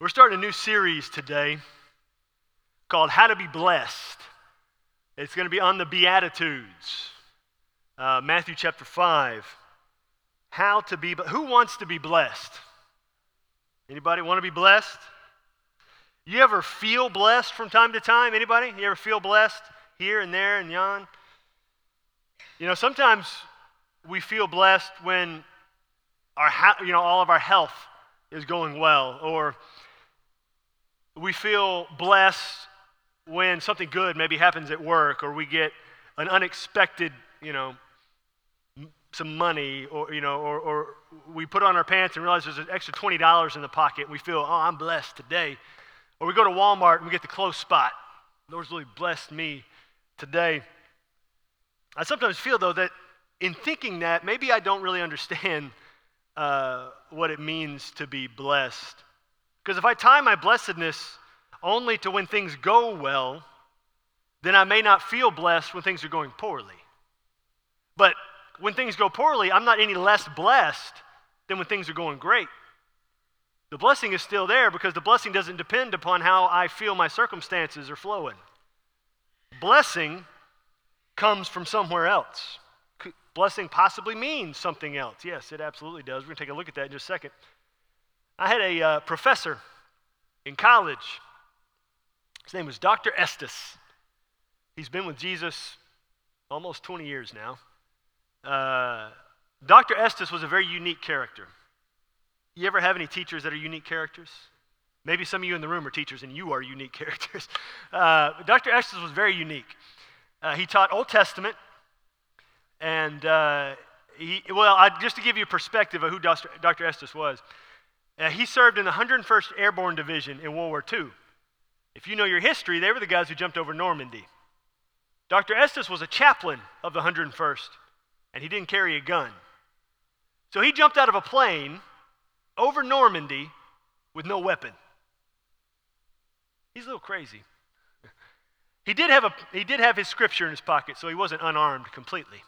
We're starting a new series today called How to Be Blessed. It's going to be on the Beatitudes, uh, Matthew chapter 5. How to be, who wants to be blessed? Anybody want to be blessed? You ever feel blessed from time to time? Anybody? You ever feel blessed here and there and yon? You know, sometimes we feel blessed when our, you know, all of our health is going well, or we feel blessed when something good maybe happens at work or we get an unexpected, you know, some money or, you know, or, or we put on our pants and realize there's an extra $20 in the pocket and we feel, oh, I'm blessed today. Or we go to Walmart and we get the close spot. The Lord's really blessed me today. I sometimes feel, though, that in thinking that, maybe I don't really understand uh, what it means to be blessed. Because if I tie my blessedness only to when things go well, then I may not feel blessed when things are going poorly. But when things go poorly, I'm not any less blessed than when things are going great. The blessing is still there because the blessing doesn't depend upon how I feel my circumstances are flowing. Blessing comes from somewhere else. Blessing possibly means something else. Yes, it absolutely does. We're going to take a look at that in just a second. I had a uh, professor in college. His name was Dr. Estes. He's been with Jesus almost 20 years now. Uh, Dr. Estes was a very unique character. You ever have any teachers that are unique characters? Maybe some of you in the room are teachers and you are unique characters. Uh, Dr. Estes was very unique. Uh, he taught Old Testament, and uh, he, well, I, just to give you a perspective of who Dr. Dr. Estes was, he served in the 101st Airborne Division in World War II. If you know your history, they were the guys who jumped over Normandy. Dr. Estes was a chaplain of the 101st, and he didn't carry a gun. So he jumped out of a plane over Normandy with no weapon. He's a little crazy. He did have, a, he did have his scripture in his pocket, so he wasn't unarmed completely.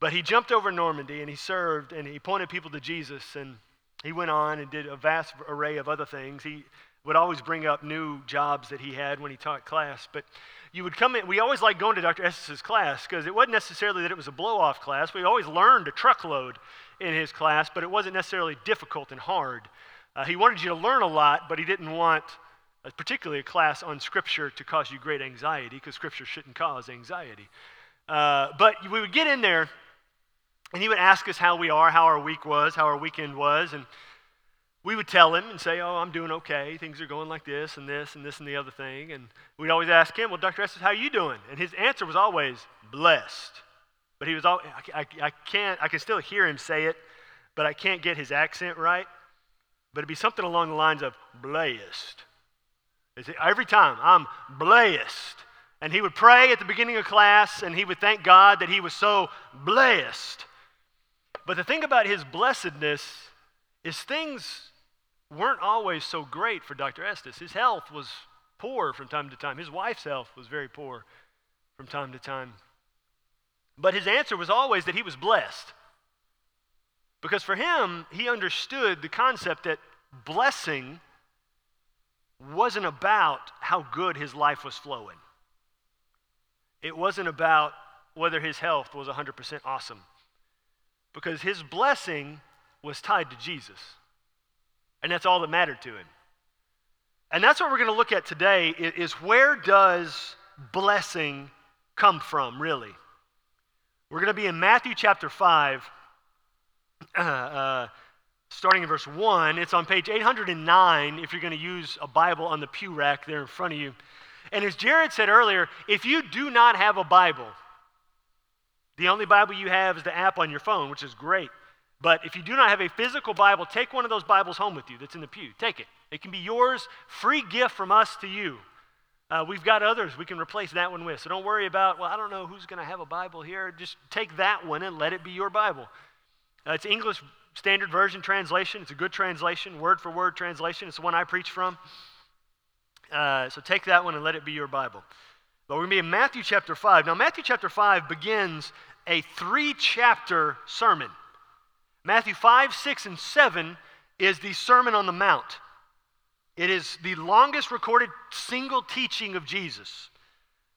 But he jumped over Normandy and he served and he pointed people to Jesus and he went on and did a vast array of other things. He would always bring up new jobs that he had when he taught class. But you would come in, we always liked going to Dr. Estes's class because it wasn't necessarily that it was a blow off class. We always learned a truckload in his class, but it wasn't necessarily difficult and hard. Uh, he wanted you to learn a lot, but he didn't want, uh, particularly a class on Scripture, to cause you great anxiety because Scripture shouldn't cause anxiety. Uh, but we would get in there and he would ask us how we are, how our week was, how our weekend was, and we would tell him and say, Oh, I'm doing okay. Things are going like this and this and this and the other thing. And we'd always ask him, Well, Dr. Estes, how are you doing? And his answer was always, Blessed. But he was all, I, I, I can't, I can still hear him say it, but I can't get his accent right. But it'd be something along the lines of, Blessed. Every time, I'm blessed. And he would pray at the beginning of class and he would thank God that he was so blessed. But the thing about his blessedness is things weren't always so great for Dr. Estes. His health was poor from time to time, his wife's health was very poor from time to time. But his answer was always that he was blessed. Because for him, he understood the concept that blessing wasn't about how good his life was flowing. It wasn't about whether his health was 100% awesome because his blessing was tied to Jesus. And that's all that mattered to him. And that's what we're going to look at today is where does blessing come from, really? We're going to be in Matthew chapter 5, uh, uh, starting in verse 1. It's on page 809 if you're going to use a Bible on the pew rack there in front of you. And as Jared said earlier, if you do not have a Bible, the only Bible you have is the app on your phone, which is great. But if you do not have a physical Bible, take one of those Bibles home with you that's in the pew. Take it. It can be yours, free gift from us to you. Uh, we've got others we can replace that one with. So don't worry about, well, I don't know who's going to have a Bible here. Just take that one and let it be your Bible. Uh, it's English Standard Version translation. It's a good translation, word for word translation. It's the one I preach from. Uh, so take that one and let it be your Bible. But we're going to be in Matthew chapter 5. Now, Matthew chapter 5 begins a three chapter sermon. Matthew 5, 6, and 7 is the Sermon on the Mount. It is the longest recorded single teaching of Jesus.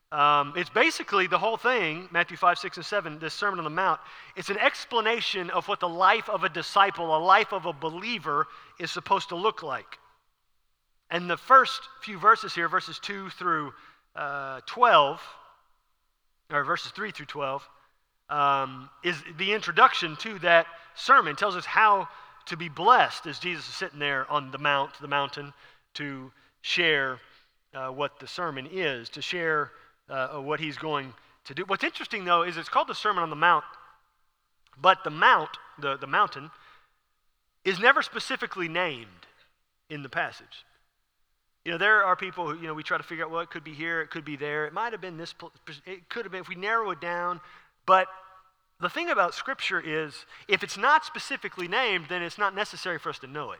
Um, it's basically the whole thing, Matthew 5, 6, and 7, this Sermon on the Mount. It's an explanation of what the life of a disciple, a life of a believer, is supposed to look like. And the first few verses here, verses 2 through uh, 12, or verses 3 through 12, um, is the introduction to that sermon. It tells us how to be blessed as Jesus is sitting there on the mount, the mountain, to share uh, what the sermon is, to share uh, what he's going to do. What's interesting, though, is it's called the Sermon on the Mount, but the mount, the, the mountain, is never specifically named in the passage. You know, there are people who, you know, we try to figure out, well, it could be here, it could be there, it might have been this, it could have been, if we narrow it down, but the thing about Scripture is, if it's not specifically named, then it's not necessary for us to know it.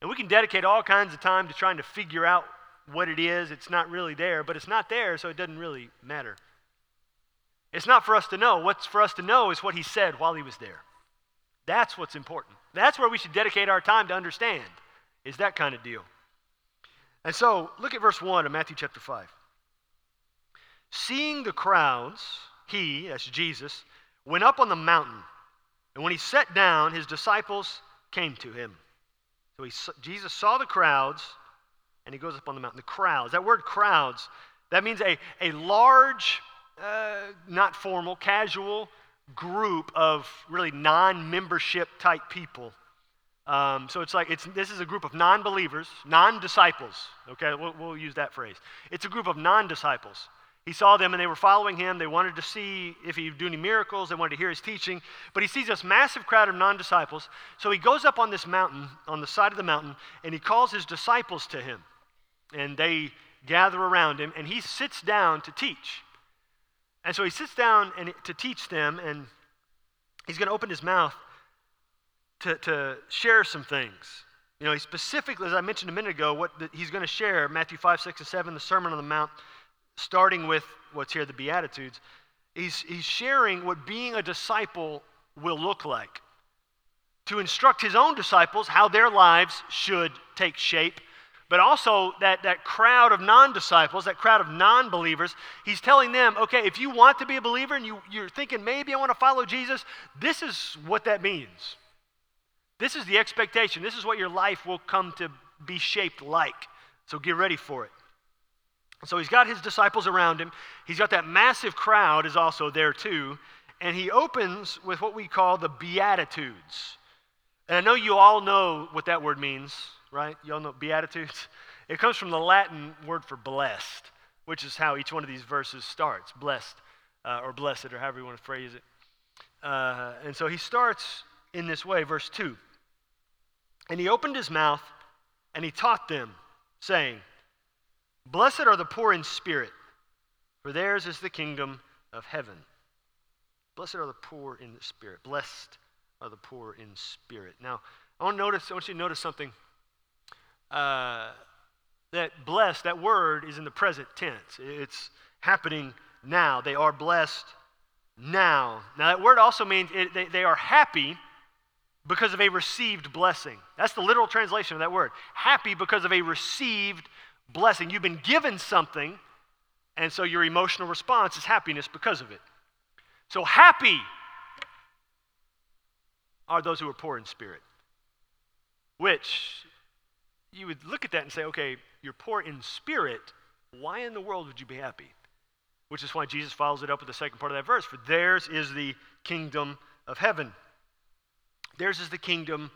And we can dedicate all kinds of time to trying to figure out what it is. It's not really there, but it's not there, so it doesn't really matter. It's not for us to know. What's for us to know is what he said while he was there. That's what's important. That's where we should dedicate our time to understand, is that kind of deal. And so, look at verse 1 of Matthew chapter 5. Seeing the crowds, he, that's Jesus, went up on the mountain. And when he sat down, his disciples came to him. So he, Jesus saw the crowds, and he goes up on the mountain. The crowds, that word crowds, that means a, a large, uh, not formal, casual group of really non membership type people. Um, so it's like it's, this is a group of non believers, non disciples. Okay, we'll, we'll use that phrase. It's a group of non disciples. He saw them and they were following him. They wanted to see if he would do any miracles. They wanted to hear his teaching. But he sees this massive crowd of non disciples. So he goes up on this mountain, on the side of the mountain, and he calls his disciples to him. And they gather around him, and he sits down to teach. And so he sits down and, to teach them, and he's going to open his mouth to, to share some things. You know, he specifically, as I mentioned a minute ago, what the, he's going to share Matthew 5, 6, and 7, the Sermon on the Mount starting with what's here, the Beatitudes, he's, he's sharing what being a disciple will look like. To instruct his own disciples how their lives should take shape, but also that, that crowd of non disciples, that crowd of non believers, he's telling them, okay, if you want to be a believer and you, you're thinking maybe I want to follow Jesus, this is what that means. This is the expectation. This is what your life will come to be shaped like. So get ready for it. So he's got his disciples around him. He's got that massive crowd is also there too. And he opens with what we call the Beatitudes. And I know you all know what that word means, right? You all know Beatitudes? It comes from the Latin word for blessed, which is how each one of these verses starts blessed uh, or blessed, or however you want to phrase it. Uh, and so he starts in this way, verse 2. And he opened his mouth and he taught them, saying, Blessed are the poor in spirit, for theirs is the kingdom of heaven. Blessed are the poor in the spirit. Blessed are the poor in spirit. Now, I want, notice, I want you to notice something. Uh, that blessed, that word is in the present tense. It's happening now. They are blessed now. Now, that word also means it, they, they are happy because of a received blessing. That's the literal translation of that word. Happy because of a received blessing. You've been given something, and so your emotional response is happiness because of it. So, happy are those who are poor in spirit, which you would look at that and say, okay, you're poor in spirit. Why in the world would you be happy? Which is why Jesus follows it up with the second part of that verse. For theirs is the kingdom of heaven. Theirs is the kingdom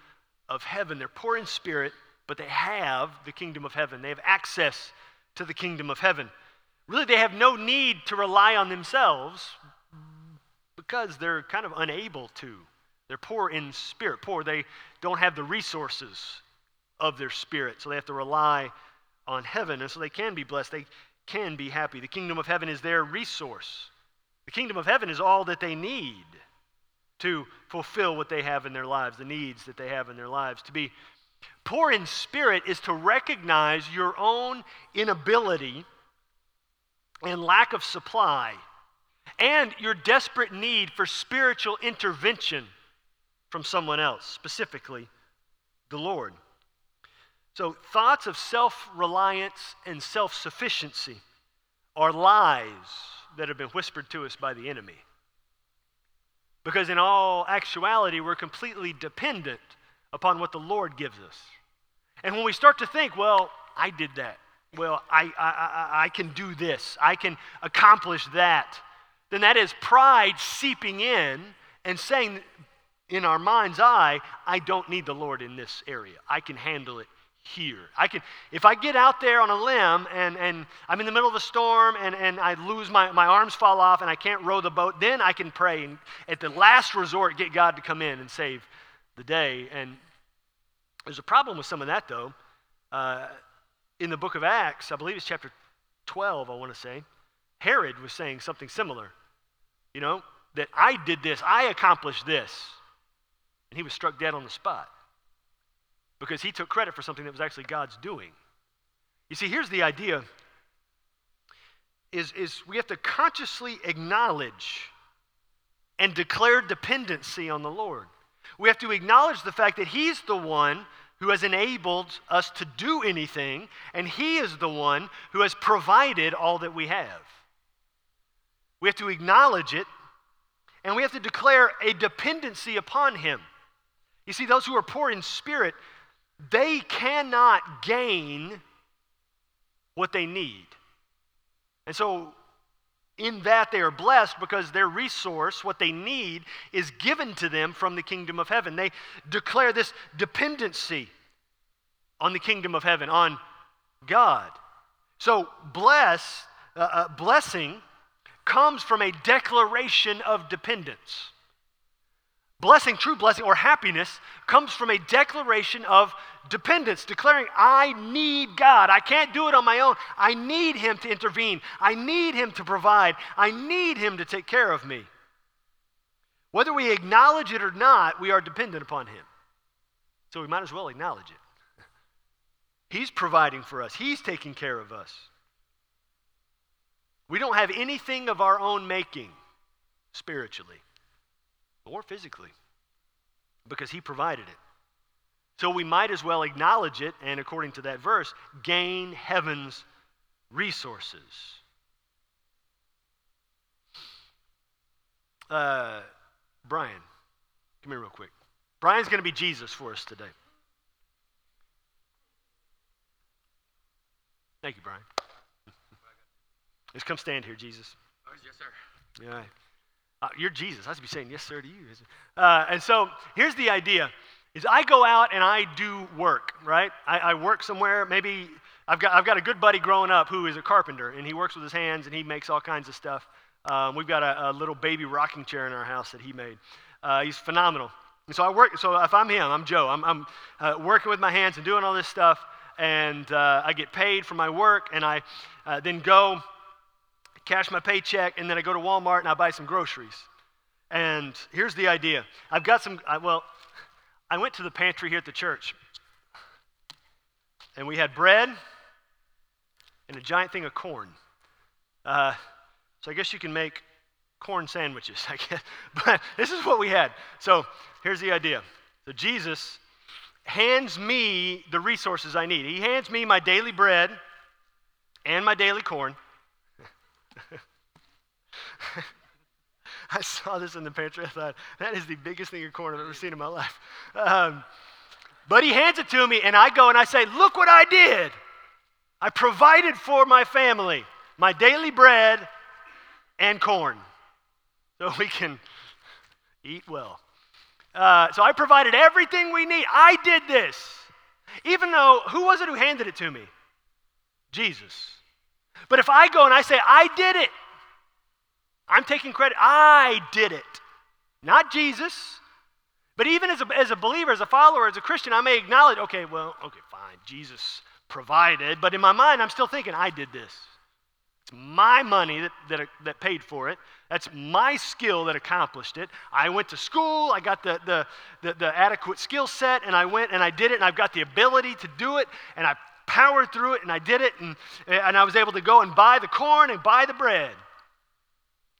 of heaven. They're poor in spirit but they have the kingdom of heaven. They have access to the kingdom of heaven. Really, they have no need to rely on themselves because they're kind of unable to. They're poor in spirit, poor. They don't have the resources of their spirit, so they have to rely on heaven, and so they can be blessed. They can be happy. The kingdom of heaven is their resource. The kingdom of heaven is all that they need to fulfill what they have in their lives, the needs that they have in their lives, to be Poor in spirit is to recognize your own inability and lack of supply and your desperate need for spiritual intervention from someone else, specifically the Lord. So, thoughts of self reliance and self sufficiency are lies that have been whispered to us by the enemy. Because, in all actuality, we're completely dependent upon what the Lord gives us. And when we start to think, well, I did that, well, I, I, I, I can do this, I can accomplish that, then that is pride seeping in and saying in our mind's eye, I don't need the Lord in this area. I can handle it here. I can, if I get out there on a limb and, and I'm in the middle of a storm and, and I lose my, my arms fall off and I can't row the boat, then I can pray and at the last resort get God to come in and save the day. And there's a problem with some of that though. Uh, in the book of Acts, I believe it's chapter 12, I want to say, Herod was saying something similar. You know, that I did this, I accomplished this. And he was struck dead on the spot because he took credit for something that was actually God's doing. You see, here's the idea is, is we have to consciously acknowledge and declare dependency on the Lord. We have to acknowledge the fact that He's the one who has enabled us to do anything, and He is the one who has provided all that we have. We have to acknowledge it, and we have to declare a dependency upon Him. You see, those who are poor in spirit, they cannot gain what they need. And so, in that, they are blessed because their resource, what they need, is given to them from the kingdom of heaven. They declare this dependency on the kingdom of heaven, on God. So, bless, uh, uh, blessing comes from a declaration of dependence. Blessing, true blessing, or happiness comes from a declaration of dependence, declaring, I need God. I can't do it on my own. I need Him to intervene. I need Him to provide. I need Him to take care of me. Whether we acknowledge it or not, we are dependent upon Him. So we might as well acknowledge it. He's providing for us, He's taking care of us. We don't have anything of our own making spiritually or physically because He provided it. So we might as well acknowledge it and, according to that verse, gain heaven's resources. Uh, Brian, come here real quick. Brian's going to be Jesus for us today. Thank you, Brian. Just come stand here, Jesus. Oh, yes, sir. Yeah. Uh, you're Jesus. I should be saying yes, sir, to you. Uh, and so here's the idea: is I go out and I do work. Right? I, I work somewhere. Maybe I've got I've got a good buddy growing up who is a carpenter, and he works with his hands and he makes all kinds of stuff. Um, we've got a, a, little baby rocking chair in our house that he made. Uh, he's phenomenal. And so I work. So if I'm him, I'm Joe. I'm, I'm uh, working with my hands and doing all this stuff, and uh, I get paid for my work, and I uh, then go cash my paycheck, and then I go to Walmart and I buy some groceries. And here's the idea I've got some, I, well, I went to the pantry here at the church, and we had bread and a giant thing of corn. Uh, so I guess you can make corn sandwiches, I guess. But this is what we had. So here's the idea. So Jesus hands me the resources I need. He hands me my daily bread and my daily corn. I saw this in the pantry. I thought, that is the biggest thing of corn I've ever seen in my life. Um, but he hands it to me, and I go and I say, Look what I did. I provided for my family my daily bread and corn so we can eat well. Uh, so I provided everything we need. I did this. Even though, who was it who handed it to me? Jesus. But if I go and I say, I did it, I'm taking credit. I did it. Not Jesus. But even as a, as a believer, as a follower, as a Christian, I may acknowledge, okay, well, okay, fine, Jesus provided. But in my mind, I'm still thinking, I did this. It's my money that, that, that paid for it. That's my skill that accomplished it. I went to school, I got the, the, the, the adequate skill set, and I went and I did it, and I've got the ability to do it, and I powered through it, and I did it, and, and I was able to go and buy the corn and buy the bread.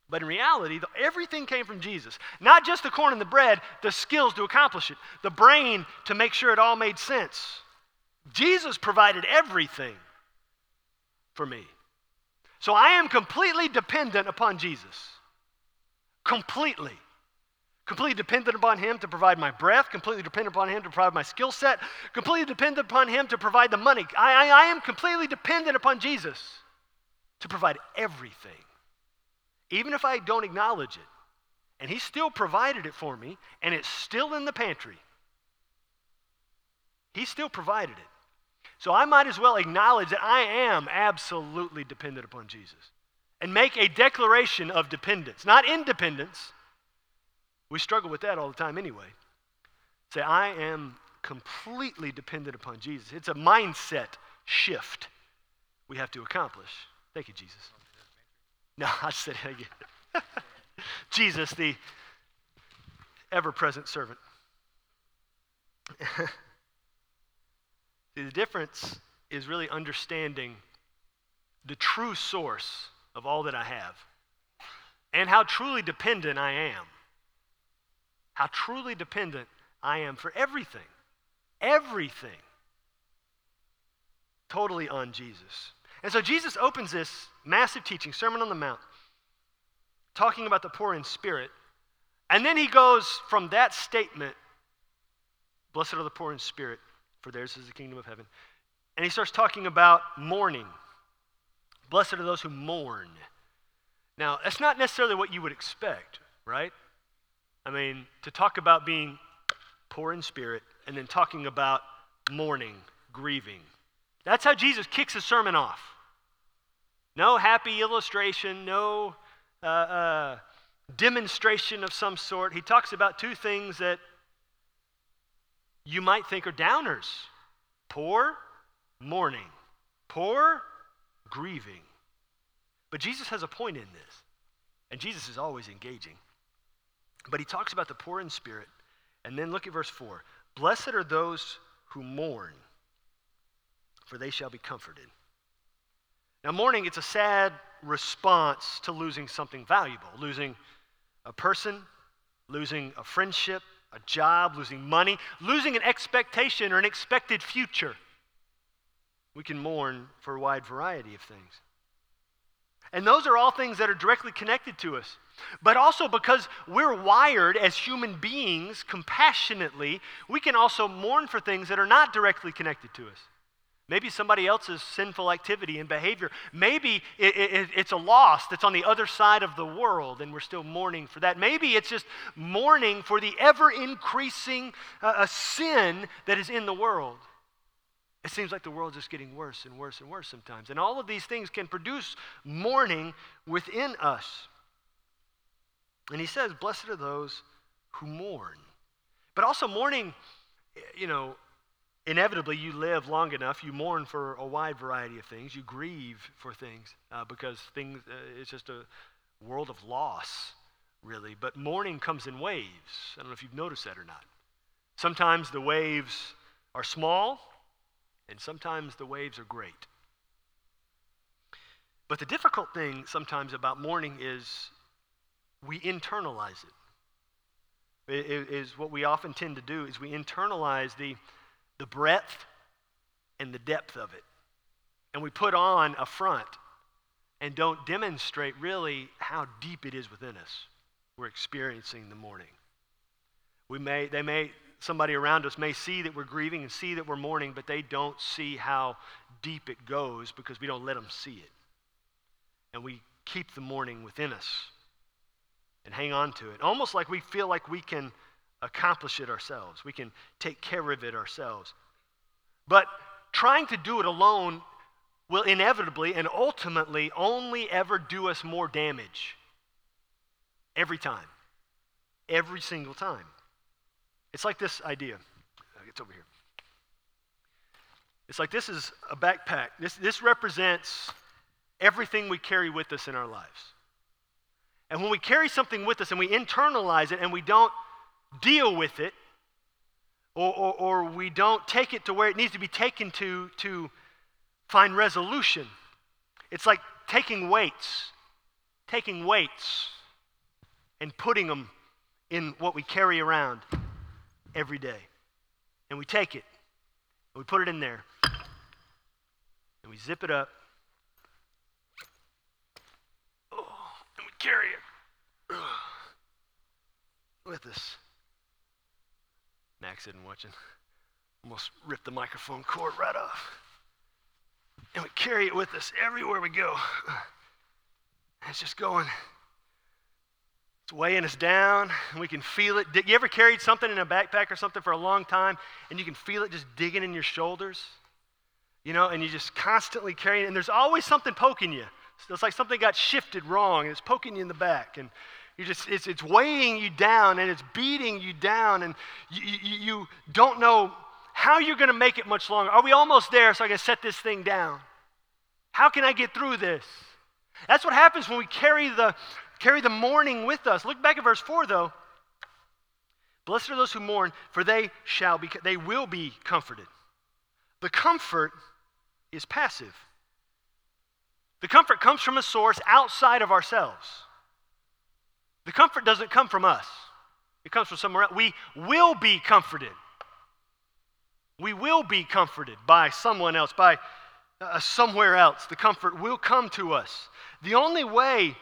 But in reality, everything came from Jesus. Not just the corn and the bread, the skills to accomplish it, the brain to make sure it all made sense. Jesus provided everything for me. So I am completely dependent upon Jesus. Completely. Completely dependent upon Him to provide my breath, completely dependent upon Him to provide my skill set, completely dependent upon Him to provide the money. I, I, I am completely dependent upon Jesus to provide everything, even if I don't acknowledge it. And He still provided it for me, and it's still in the pantry. He still provided it. So I might as well acknowledge that I am absolutely dependent upon Jesus and make a declaration of dependence, not independence. We struggle with that all the time anyway. Say, I am completely dependent upon Jesus. It's a mindset shift we have to accomplish. Thank you, Jesus. No, I said it again. Jesus, the ever present servant. See, the difference is really understanding the true source of all that I have and how truly dependent I am. How truly dependent I am for everything. Everything. Totally on Jesus. And so Jesus opens this massive teaching, Sermon on the Mount, talking about the poor in spirit. And then he goes from that statement, blessed are the poor in spirit, for theirs is the kingdom of heaven. And he starts talking about mourning. Blessed are those who mourn. Now, that's not necessarily what you would expect, right? I mean, to talk about being poor in spirit and then talking about mourning, grieving. That's how Jesus kicks his sermon off. No happy illustration, no uh, uh, demonstration of some sort. He talks about two things that you might think are downers poor, mourning, poor, grieving. But Jesus has a point in this, and Jesus is always engaging. But he talks about the poor in spirit, and then look at verse 4 Blessed are those who mourn, for they shall be comforted. Now, mourning, it's a sad response to losing something valuable, losing a person, losing a friendship, a job, losing money, losing an expectation or an expected future. We can mourn for a wide variety of things. And those are all things that are directly connected to us. But also because we're wired as human beings compassionately, we can also mourn for things that are not directly connected to us. Maybe somebody else's sinful activity and behavior. Maybe it, it, it's a loss that's on the other side of the world, and we're still mourning for that. Maybe it's just mourning for the ever increasing uh, sin that is in the world. It seems like the world's just getting worse and worse and worse sometimes. And all of these things can produce mourning within us. And he says, Blessed are those who mourn. But also, mourning, you know, inevitably you live long enough you mourn for a wide variety of things. You grieve for things uh, because things uh, it's just a world of loss really. But mourning comes in waves. I don't know if you've noticed that or not. Sometimes the waves are small and sometimes the waves are great. But the difficult thing sometimes about mourning is we internalize it. it, it is what we often tend to do is we internalize the the breadth and the depth of it. And we put on a front and don't demonstrate really how deep it is within us. We're experiencing the mourning. We may, they may, somebody around us may see that we're grieving and see that we're mourning, but they don't see how deep it goes because we don't let them see it. And we keep the mourning within us and hang on to it. Almost like we feel like we can accomplish it ourselves, we can take care of it ourselves. But trying to do it alone will inevitably and ultimately only ever do us more damage. Every time. Every single time. It's like this idea. Uh, it's over here. It's like this is a backpack. This, this represents everything we carry with us in our lives. And when we carry something with us and we internalize it and we don't deal with it, or, or, or, we don't take it to where it needs to be taken to to find resolution. It's like taking weights, taking weights and putting them in what we carry around every day. And we take it, and we put it in there. And we zip it up. Oh, and we carry it with us. Max isn't watching. Almost ripped the microphone cord right off. And we carry it with us everywhere we go. It's just going. It's weighing us down, and we can feel it. You ever carried something in a backpack or something for a long time, and you can feel it just digging in your shoulders? You know, and you just constantly carrying it, and there's always something poking you. It's like something got shifted wrong, and it's poking you in the back, and you just it's, it's weighing you down, and it's beating you down, and you, you, you don't know how you're going to make it much longer. Are we almost there so I can set this thing down? How can I get through this? That's what happens when we carry the, carry the mourning with us. Look back at verse 4, though. Blessed are those who mourn, for they shall be, they will be comforted. The comfort is passive. The comfort comes from a source outside of ourselves. The comfort doesn't come from us. It comes from somewhere else. We will be comforted. We will be comforted by someone else, by uh, somewhere else. The comfort will come to us. The only way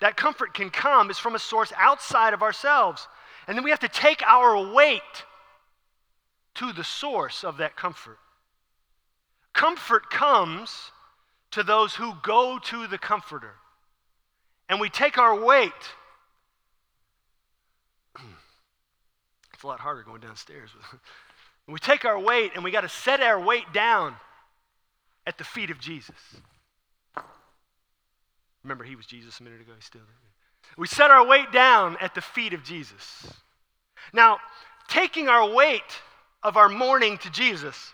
that comfort can come is from a source outside of ourselves. And then we have to take our weight to the source of that comfort. Comfort comes to those who go to the Comforter. And we take our weight. it's a lot harder going downstairs. we take our weight and we got to set our weight down at the feet of Jesus. Remember, he was Jesus a minute ago. He's still there. We set our weight down at the feet of Jesus. Now, taking our weight of our mourning to Jesus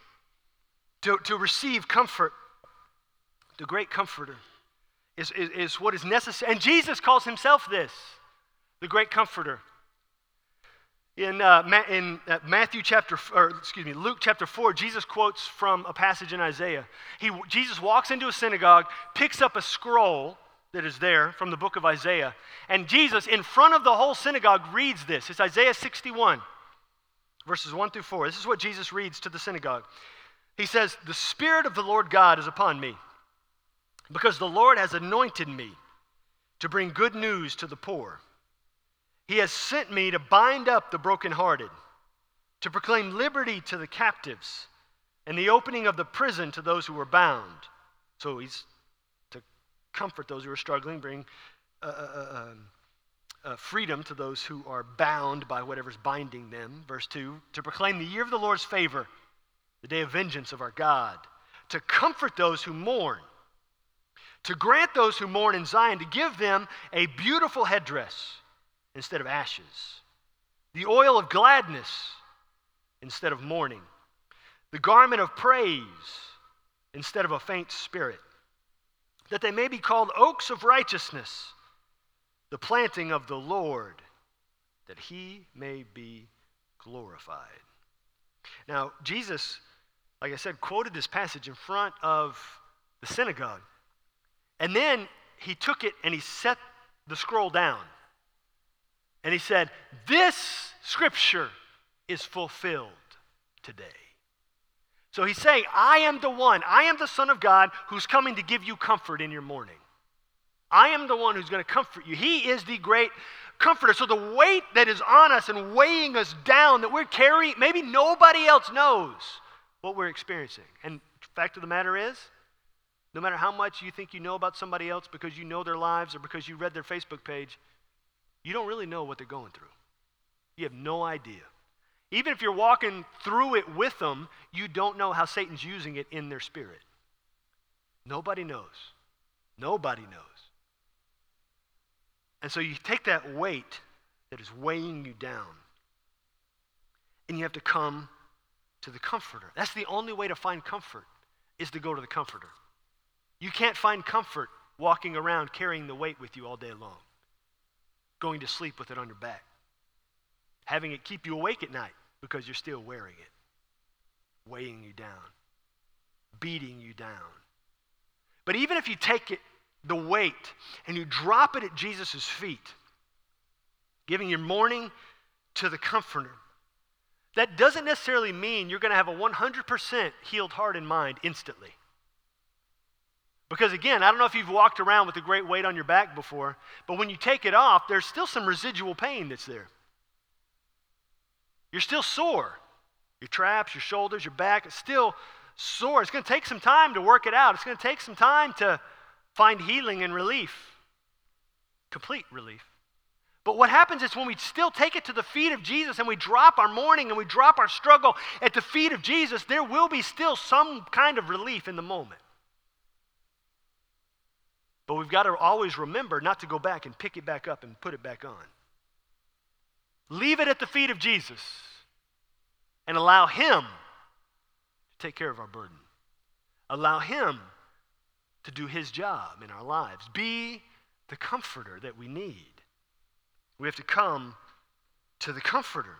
to, to receive comfort, the great comforter, is, is, is what is necessary. And Jesus calls himself this the great comforter. In, uh, Ma- in uh, Matthew chapter, or excuse me, Luke chapter 4, Jesus quotes from a passage in Isaiah. He, Jesus walks into a synagogue, picks up a scroll that is there from the book of Isaiah, and Jesus, in front of the whole synagogue, reads this. It's Isaiah 61, verses 1 through 4. This is what Jesus reads to the synagogue. He says, The Spirit of the Lord God is upon me, because the Lord has anointed me to bring good news to the poor. He has sent me to bind up the brokenhearted, to proclaim liberty to the captives, and the opening of the prison to those who are bound. So he's to comfort those who are struggling, bring uh, uh, uh, um, uh, freedom to those who are bound by whatever's binding them. Verse 2 to proclaim the year of the Lord's favor, the day of vengeance of our God, to comfort those who mourn, to grant those who mourn in Zion, to give them a beautiful headdress instead of ashes, the oil of gladness instead of mourning, the garment of praise instead of a faint spirit, that they may be called oaks of righteousness, the planting of the Lord, that he may be glorified. Now, Jesus, like I said, quoted this passage in front of the synagogue. And then he took it and he set the scroll down. And he said, This scripture is fulfilled today. So he's saying, I am the one, I am the Son of God who's coming to give you comfort in your mourning. I am the one who's going to comfort you. He is the great comforter. So the weight that is on us and weighing us down that we're carrying, maybe nobody else knows what we're experiencing. And fact of the matter is, no matter how much you think you know about somebody else because you know their lives or because you read their Facebook page, you don't really know what they're going through. You have no idea. Even if you're walking through it with them, you don't know how Satan's using it in their spirit. Nobody knows. Nobody knows. And so you take that weight that is weighing you down, and you have to come to the comforter. That's the only way to find comfort is to go to the comforter. You can't find comfort walking around carrying the weight with you all day long going to sleep with it on your back, having it keep you awake at night because you're still wearing it, weighing you down, beating you down. But even if you take it, the weight, and you drop it at Jesus' feet, giving your mourning to the Comforter, that doesn't necessarily mean you're going to have a 100% healed heart and mind instantly. Because again, I don't know if you've walked around with a great weight on your back before, but when you take it off, there's still some residual pain that's there. You're still sore. Your traps, your shoulders, your back, it's still sore. It's going to take some time to work it out. It's going to take some time to find healing and relief, complete relief. But what happens is when we still take it to the feet of Jesus and we drop our mourning and we drop our struggle at the feet of Jesus, there will be still some kind of relief in the moment. But we've got to always remember not to go back and pick it back up and put it back on. Leave it at the feet of Jesus and allow Him to take care of our burden. Allow Him to do His job in our lives. Be the comforter that we need. We have to come to the comforter.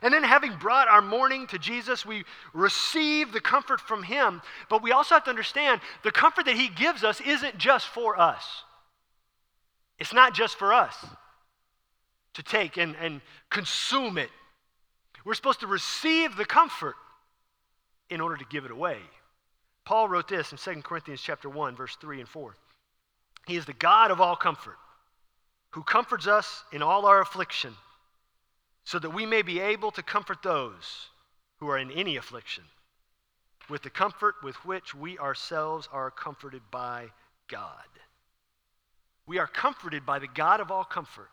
And then, having brought our mourning to Jesus, we receive the comfort from Him. But we also have to understand the comfort that He gives us isn't just for us. It's not just for us to take and, and consume it. We're supposed to receive the comfort in order to give it away. Paul wrote this in 2 Corinthians chapter 1, verse 3 and 4. He is the God of all comfort, who comforts us in all our affliction so that we may be able to comfort those who are in any affliction with the comfort with which we ourselves are comforted by God. We are comforted by the God of all comfort,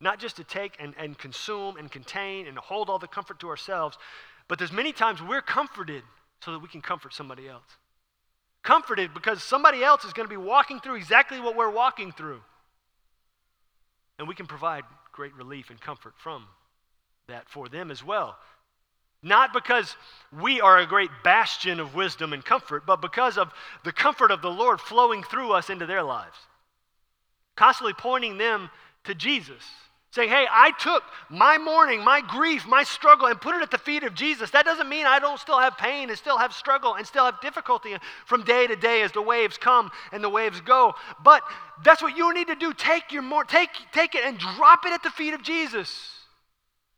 not just to take and, and consume and contain and hold all the comfort to ourselves, but there's many times we're comforted so that we can comfort somebody else. Comforted because somebody else is going to be walking through exactly what we're walking through. And we can provide great relief and comfort from that for them as well. Not because we are a great bastion of wisdom and comfort, but because of the comfort of the Lord flowing through us into their lives. Constantly pointing them to Jesus. Saying, hey, I took my mourning, my grief, my struggle, and put it at the feet of Jesus. That doesn't mean I don't still have pain and still have struggle and still have difficulty from day to day as the waves come and the waves go. But that's what you need to do. Take your more, take, take it and drop it at the feet of Jesus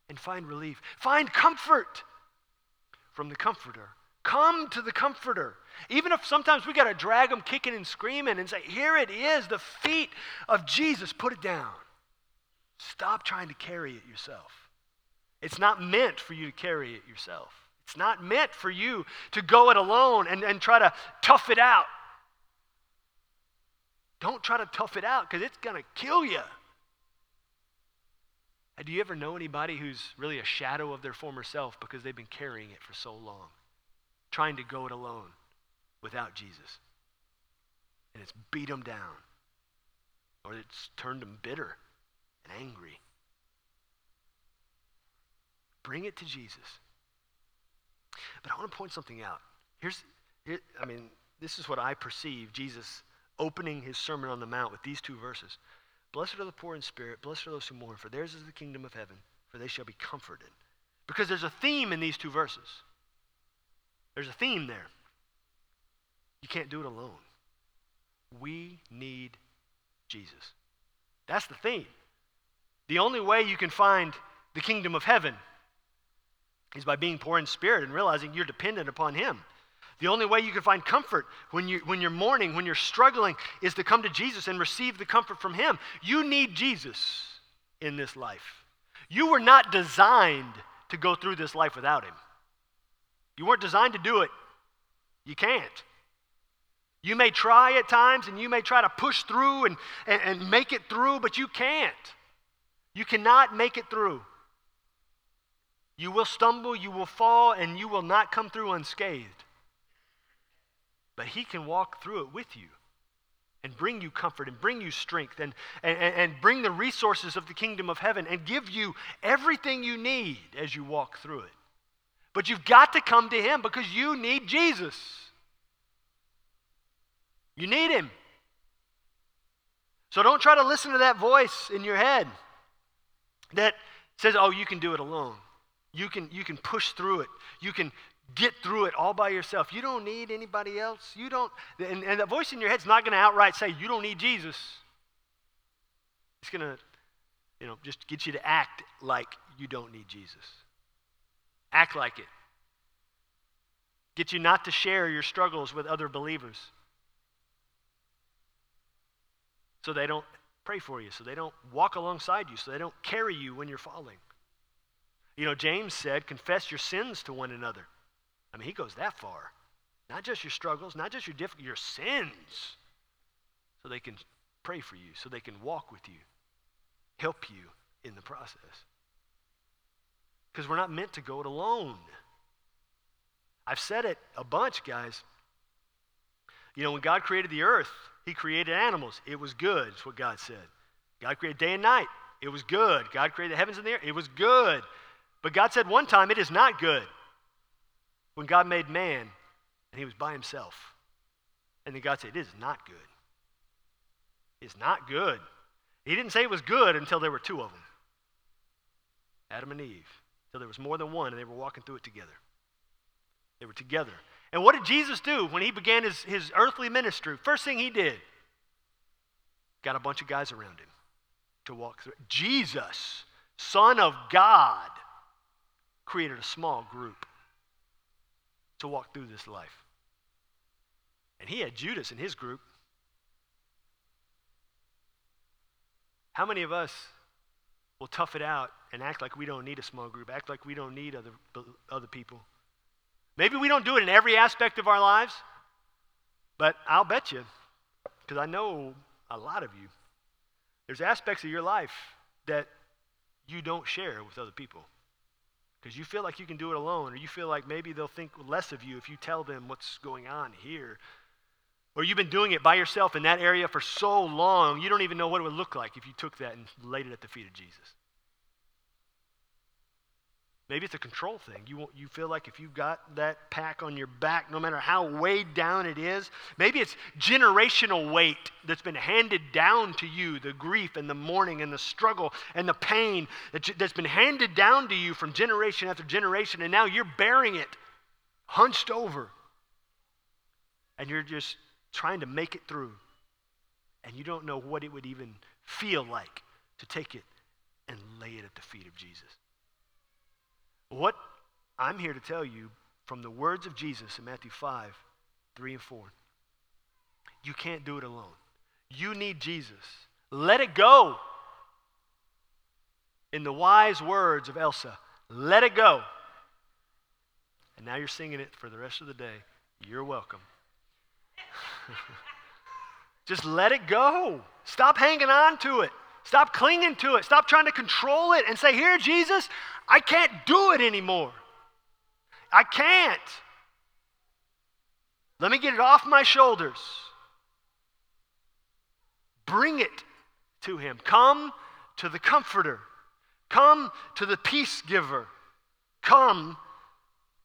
and find relief. Find comfort from the Comforter. Come to the Comforter. Even if sometimes we got to drag them kicking and screaming and say, Here it is, the feet of Jesus, put it down. Stop trying to carry it yourself. It's not meant for you to carry it yourself. It's not meant for you to go it alone and, and try to tough it out. Don't try to tough it out because it's going to kill you. And Do you ever know anybody who's really a shadow of their former self because they've been carrying it for so long, trying to go it alone without Jesus? And it's beat them down, or it's turned them bitter angry. Bring it to Jesus. But I want to point something out. Here's, here, I mean, this is what I perceive Jesus opening his Sermon on the Mount with these two verses. Blessed are the poor in spirit, blessed are those who mourn, for theirs is the kingdom of heaven, for they shall be comforted. Because there's a theme in these two verses. There's a theme there. You can't do it alone. We need Jesus. That's the theme. The only way you can find the kingdom of heaven is by being poor in spirit and realizing you're dependent upon Him. The only way you can find comfort when, you, when you're mourning, when you're struggling, is to come to Jesus and receive the comfort from Him. You need Jesus in this life. You were not designed to go through this life without Him. You weren't designed to do it. You can't. You may try at times and you may try to push through and, and, and make it through, but you can't. You cannot make it through. You will stumble, you will fall, and you will not come through unscathed. But He can walk through it with you and bring you comfort and bring you strength and, and, and bring the resources of the kingdom of heaven and give you everything you need as you walk through it. But you've got to come to Him because you need Jesus. You need Him. So don't try to listen to that voice in your head that says, oh, you can do it alone. You can, you can push through it. You can get through it all by yourself. You don't need anybody else. You don't, and, and the voice in your head's not going to outright say, you don't need Jesus. It's going to, you know, just get you to act like you don't need Jesus. Act like it. Get you not to share your struggles with other believers. So they don't pray for you, so they don't walk alongside you, so they don't carry you when you're falling. You know, James said, confess your sins to one another. I mean, he goes that far. Not just your struggles, not just your difficulties, your sins. So they can pray for you, so they can walk with you, help you in the process. Because we're not meant to go it alone. I've said it a bunch, guys. You know, when God created the earth, He created animals. It was good, is what God said. God created day and night. It was good. God created the heavens and the earth. It was good. But God said one time, it is not good. When God made man and he was by himself. And then God said, it is not good. It's not good. He didn't say it was good until there were two of them Adam and Eve. Until there was more than one and they were walking through it together. They were together. And what did Jesus do when he began his, his earthly ministry? First thing he did, got a bunch of guys around him to walk through. Jesus, Son of God, created a small group to walk through this life. And he had Judas in his group. How many of us will tough it out and act like we don't need a small group, act like we don't need other, other people? Maybe we don't do it in every aspect of our lives, but I'll bet you, because I know a lot of you, there's aspects of your life that you don't share with other people because you feel like you can do it alone, or you feel like maybe they'll think less of you if you tell them what's going on here. Or you've been doing it by yourself in that area for so long, you don't even know what it would look like if you took that and laid it at the feet of Jesus. Maybe it's a control thing. You, you feel like if you've got that pack on your back, no matter how weighed down it is, maybe it's generational weight that's been handed down to you the grief and the mourning and the struggle and the pain that that's been handed down to you from generation after generation, and now you're bearing it hunched over. And you're just trying to make it through. And you don't know what it would even feel like to take it and lay it at the feet of Jesus. What I'm here to tell you from the words of Jesus in Matthew 5, 3 and 4, you can't do it alone. You need Jesus. Let it go. In the wise words of Elsa, let it go. And now you're singing it for the rest of the day. You're welcome. Just let it go. Stop hanging on to it. Stop clinging to it. Stop trying to control it and say, Here, Jesus, I can't do it anymore. I can't. Let me get it off my shoulders. Bring it to Him. Come to the Comforter. Come to the Peace Giver. Come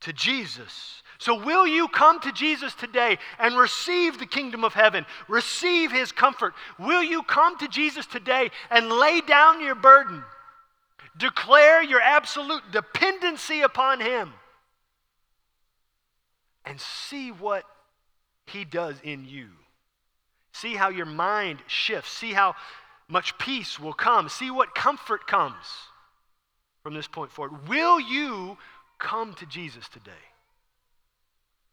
to Jesus. So, will you come to Jesus today and receive the kingdom of heaven? Receive his comfort. Will you come to Jesus today and lay down your burden? Declare your absolute dependency upon him and see what he does in you. See how your mind shifts. See how much peace will come. See what comfort comes from this point forward. Will you come to Jesus today?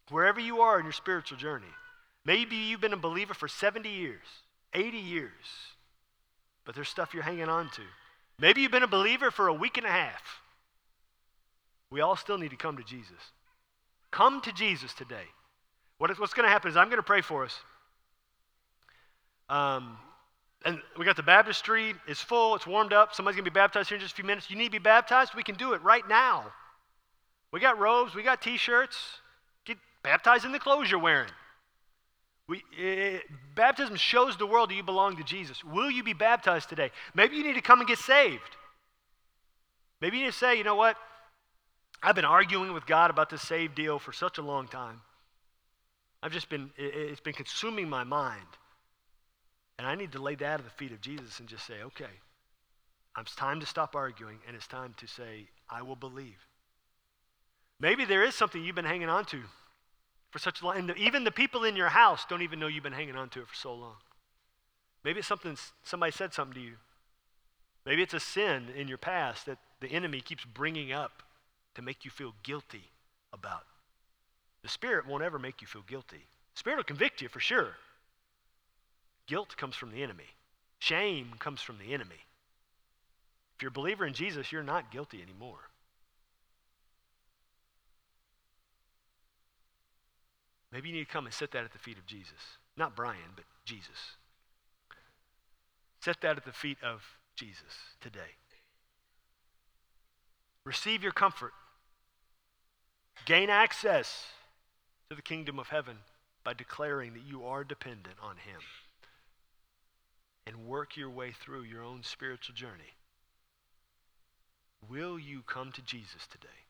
Wherever you are in your spiritual journey. Maybe you've been a believer for 70 years, 80 years, but there's stuff you're hanging on to. Maybe you've been a believer for a week and a half. We all still need to come to Jesus. Come to Jesus today. What is, what's going to happen is I'm going to pray for us. Um, and we got the baptistry. It's full. It's warmed up. Somebody's going to be baptized here in just a few minutes. You need to be baptized? We can do it right now. We got robes. We got T-shirts. Get baptized in the clothes you're wearing. We, it, baptism shows the world that you belong to Jesus. Will you be baptized today? Maybe you need to come and get saved. Maybe you need to say, you know what? I've been arguing with God about this saved deal for such a long time. I've just been, it, it's been consuming my mind. And I need to lay that at the feet of Jesus and just say, okay, it's time to stop arguing and it's time to say, I will believe. Maybe there is something you've been hanging on to for such a long and even the people in your house don't even know you've been hanging on to it for so long. Maybe it's something somebody said something to you. Maybe it's a sin in your past that the enemy keeps bringing up to make you feel guilty about. The Spirit won't ever make you feel guilty. The Spirit will convict you for sure. Guilt comes from the enemy, shame comes from the enemy. If you're a believer in Jesus, you're not guilty anymore. Maybe you need to come and set that at the feet of Jesus. Not Brian, but Jesus. Set that at the feet of Jesus today. Receive your comfort. Gain access to the kingdom of heaven by declaring that you are dependent on Him. And work your way through your own spiritual journey. Will you come to Jesus today?